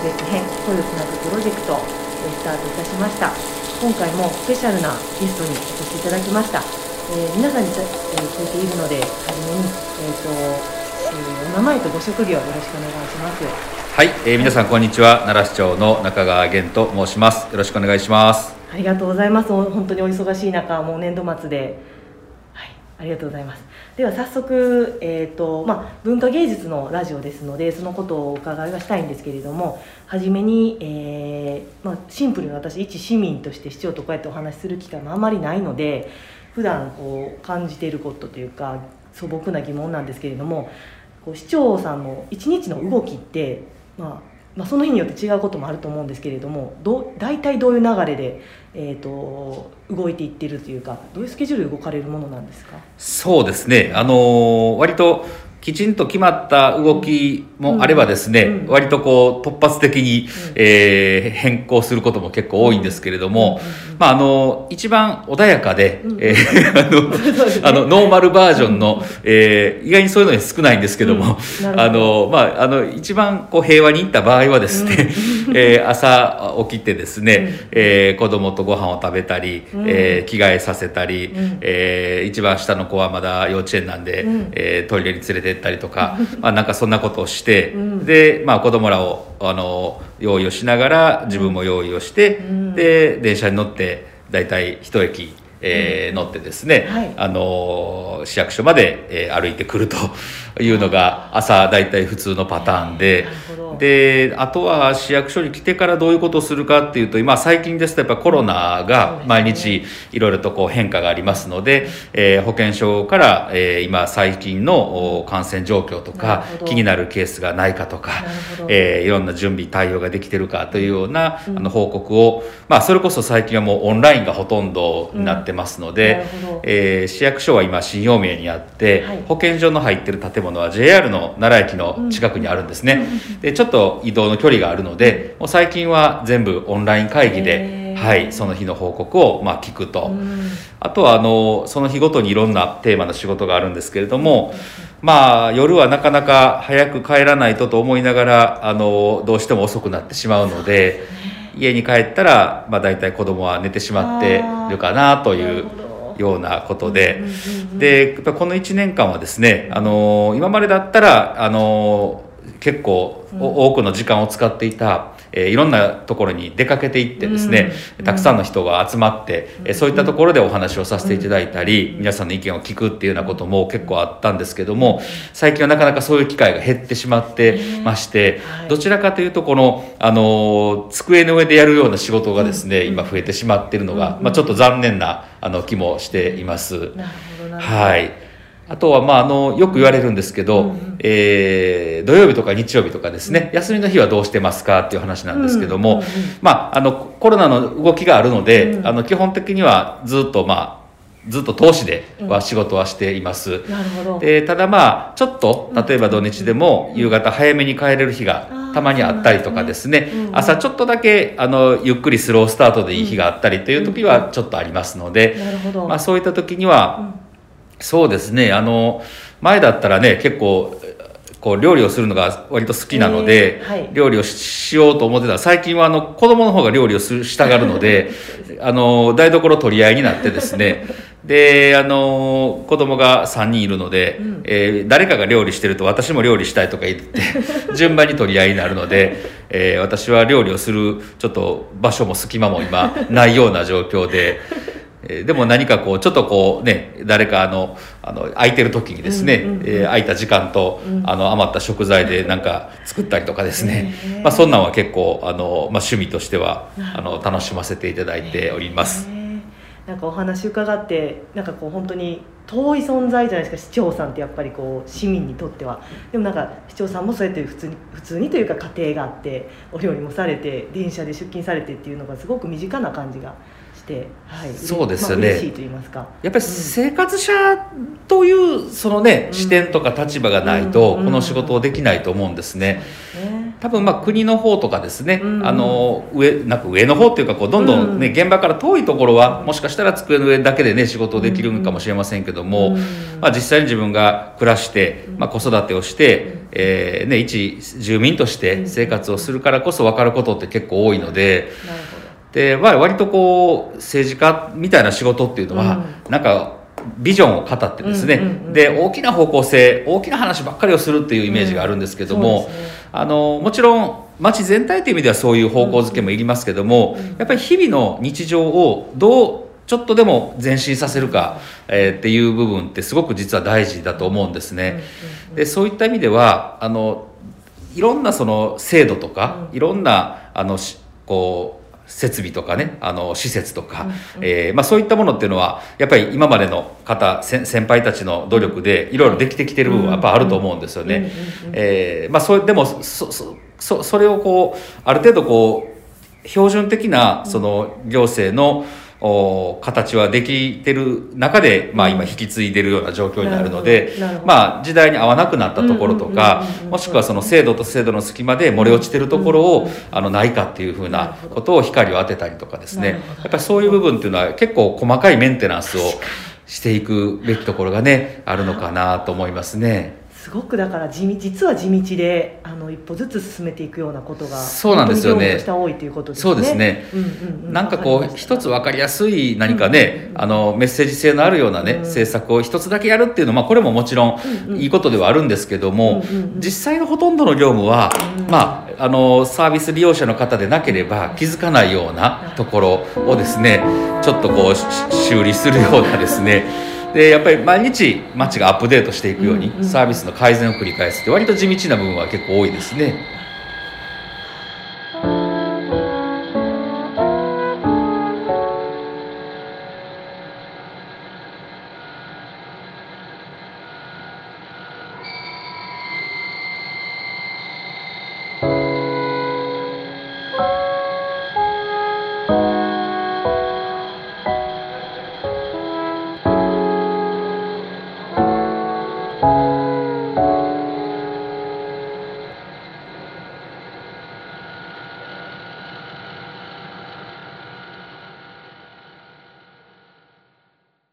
特別編声をつなぐプロジェクトスタートいたしました。今回もスペシャルなゲストにお越しいただきました、えー、皆さんに、えー、聞いているので初めに、えーとえー、お名前とご職業よろしくお願いします。はい、えー、皆さんこんにちは。奈良市長の中川源と申します。よろしくお願いします。ありがとうございます。本当にお忙しい中もう年度末ではいありがとうございます。では早速、えーとまあ、文化芸術のラジオですのでそのことをお伺いはしたいんですけれども初めに、えーまあ、シンプルに私一市民として市長とこうやってお話しする機会もあまりないので普段こう感じていることというか素朴な疑問なんですけれどもこう市長さんの一日の動きって、まあ、まあ、その日によって違うこともあると思うんですけれどもど大体どういう流れで、えーと、動いていってるというかどういうスケジュールで動かれるものなんですか？そうですね。あの割ときちんと決まった動きもあればですね、うんうん、割とこう突発的に、うん、えー、変更することも結構多いんですけれども、まああの一番穏やかで、えー、あの、ノーマルバージョンの、えー、意外にそういうの少ないんですけども、あのまああの一番こう平和にいった場合はですね、うん、えー、朝起きてですね、うん、えー、子供とご飯を食べたり、うん、えー、着替えさせたり、うん、えー、一番下の子はまだ幼稚園なんで、うん、えー、トイレに連れててったりとか、まあ、なんかそんなことをして、うん、で、まあ、子供らをあの用意をしながら自分も用意をして、うん、で電車に乗って大体一駅えー、乗ってですね、はい、あの市役所まで、えー、歩いてくるというのが朝大体普通のパターンでであとは市役所に来てからどういうことをするかっていうと今最近ですとやっぱコロナが毎日いろいろとこう変化がありますので、えー、保健所から、えー、今最近の感染状況とか気になるケースがないかとか、えー、いろんな準備対応ができてるかというような、うん、あの報告を、まあ、それこそ最近はもうオンラインがほとんどになってますので、うん、えー、市役所は今新陽明にあって、はい、保健所の入ってる建物は JR の奈良駅の近くにあるんですね。うん、でちょっと移動の距離があるのでもう最近は全部オンライン会議で、はい、その日の報告をまあ聞くと、あとはあのその日ごとにいろんなテーマの仕事があるんですけれども、まあ夜はなかなか早く帰らないとと思いながらあのどうしても遅くなってしまうので家に帰ったら、まあ、大体子供は寝てしまってるかなという。ようなことで、でやっぱこの1年間はですねあの今までだったらあの結構多くの時間を使っていた、えー、いろんなところに出かけていってですね、うん、たくさんの人が集まって、うん、そういったところでお話をさせていただいたり、うん、皆さんの意見を聞くっていうようなことも結構あったんですけども最近はなかなかそういう機会が減ってしまってまして、どちらかというとこの、あの机の上でやるような仕事がですね、今増えてしまっているのが、まあ、ちょっと残念なあの気もしています。はいあとは、まあ、あのよく言われるんですけど、うん、えー、土曜日とか日曜日とかですね、休みの日はどうしてますかっていう話なんですけども、うんうんうん、まあ、あのコロナの動きがあるので、うん、あの基本的にはずっと、まあ、ずっと投資では仕事はしています、うん、なるほど。でただまあちょっと例えば土日でも夕方早めに帰れる日がたまにあったりとかですね、ね。うん、朝ちょっとだけあのゆっくりスロースタートでいい日があったりという時はちょっとありますので、まあ、そういった時には、そうですね。あの前だったらね結構こう料理をするのが割と好きなので、はい、料理をしようと思ってた。ら最近はあの子供の方が料理をすしたがるので あの台所取り合いになってですね。であの子供が3人いるので、うん、えー、誰かが料理してると私も料理したいとか言って 順番に取り合いになるので、えー、私は料理をするちょっと場所も隙間も今ないような状況で。えでも何かこうちょっとこうね誰かあのあの空いてる時にですね、えー、空いた時間と、うん、あの余った食材でなんか作ったりとかですね、まあ、そんなんは結構あの、まあ、趣味としてはあの楽しませていただいております。なんかお話伺ってなんかこう本当に遠い存在じゃないですか市長さんってやっぱりこう市民にとっては。でもなんか市長さんもそうやって普通に普通にというか家庭があってお料理もされて電車で出勤されてっていうのがすごく身近な感じがして、はい、そうですよね、まあ、やっぱり生活者というそのね、うん、視点とか立場がないとこの仕事をできないと思うんですね。多分まあ国の方とかですね、うん、あの上なんか上の方っていうかこうどんどんね、うん、現場から遠いところはもしかしたら机の上だけでね仕事をできるかもしれませんけども、まあ、実際に自分が暮らして、まあ、子育てをしてえーね、一住民として生活をするからこそ分かることって結構多いので。なるほどでまあ割とこう政治家みたいな仕事っていうのは、なんかビジョンを語ってですね、うんうんうんで大きな方向性大きな話ばっかりをするっていうイメージがあるんですけども、うんね。あのもちろん街全体という意味ではそういう方向づけもいりますけども、やっぱり日々の日常をどうちょっとでも前進させるか、えーっていう部分ってすごく実は大事だと思うんですね。でそういった意味ではあのいろんなその制度とか、いろんなあのしこう設備とかねあの施設とか、えーまあ、そういったものっていうのはやっぱり今までの方先先輩たちの努力でいろいろできてきてる部分はやっぱあると思うんですよね。でもそそそそれをこうある程度こう標準的なその行政のお形はできてる中で、まあ、今引き継いでるような状況になるのでまあ、時代に合わなくなったところとかもしくはその制度と制度の隙間で漏れ落ちてるところをあのないかっていうふうなことを光を当てたりとかですね。やっぱりそういう部分っていうのは結構細かいメンテナンスをしていくべきところがねあるのかなと思いますね。すごくだから地道実は地道であの一歩ずつ進めていくようなことがそうなんですよね。多いということですね。そうですね。うんうんうん。なんかこう一つ分かりやすい何かね、あのメッセージ性のあるようなね、うん。政策を一つだけやるっていうのは、まあ、これももちろんうんうん。いいことではあるんですけども、うんうんうん実際のほとんどの業務は、うん。まあ、あのサービス利用者の方でなければ気づかないようなところをですねちょっとこうし修理するようなですねでやっぱり毎日街がアップデートしていくように、サービスの改善を繰り返すって割と地道な部分は結構多いですね。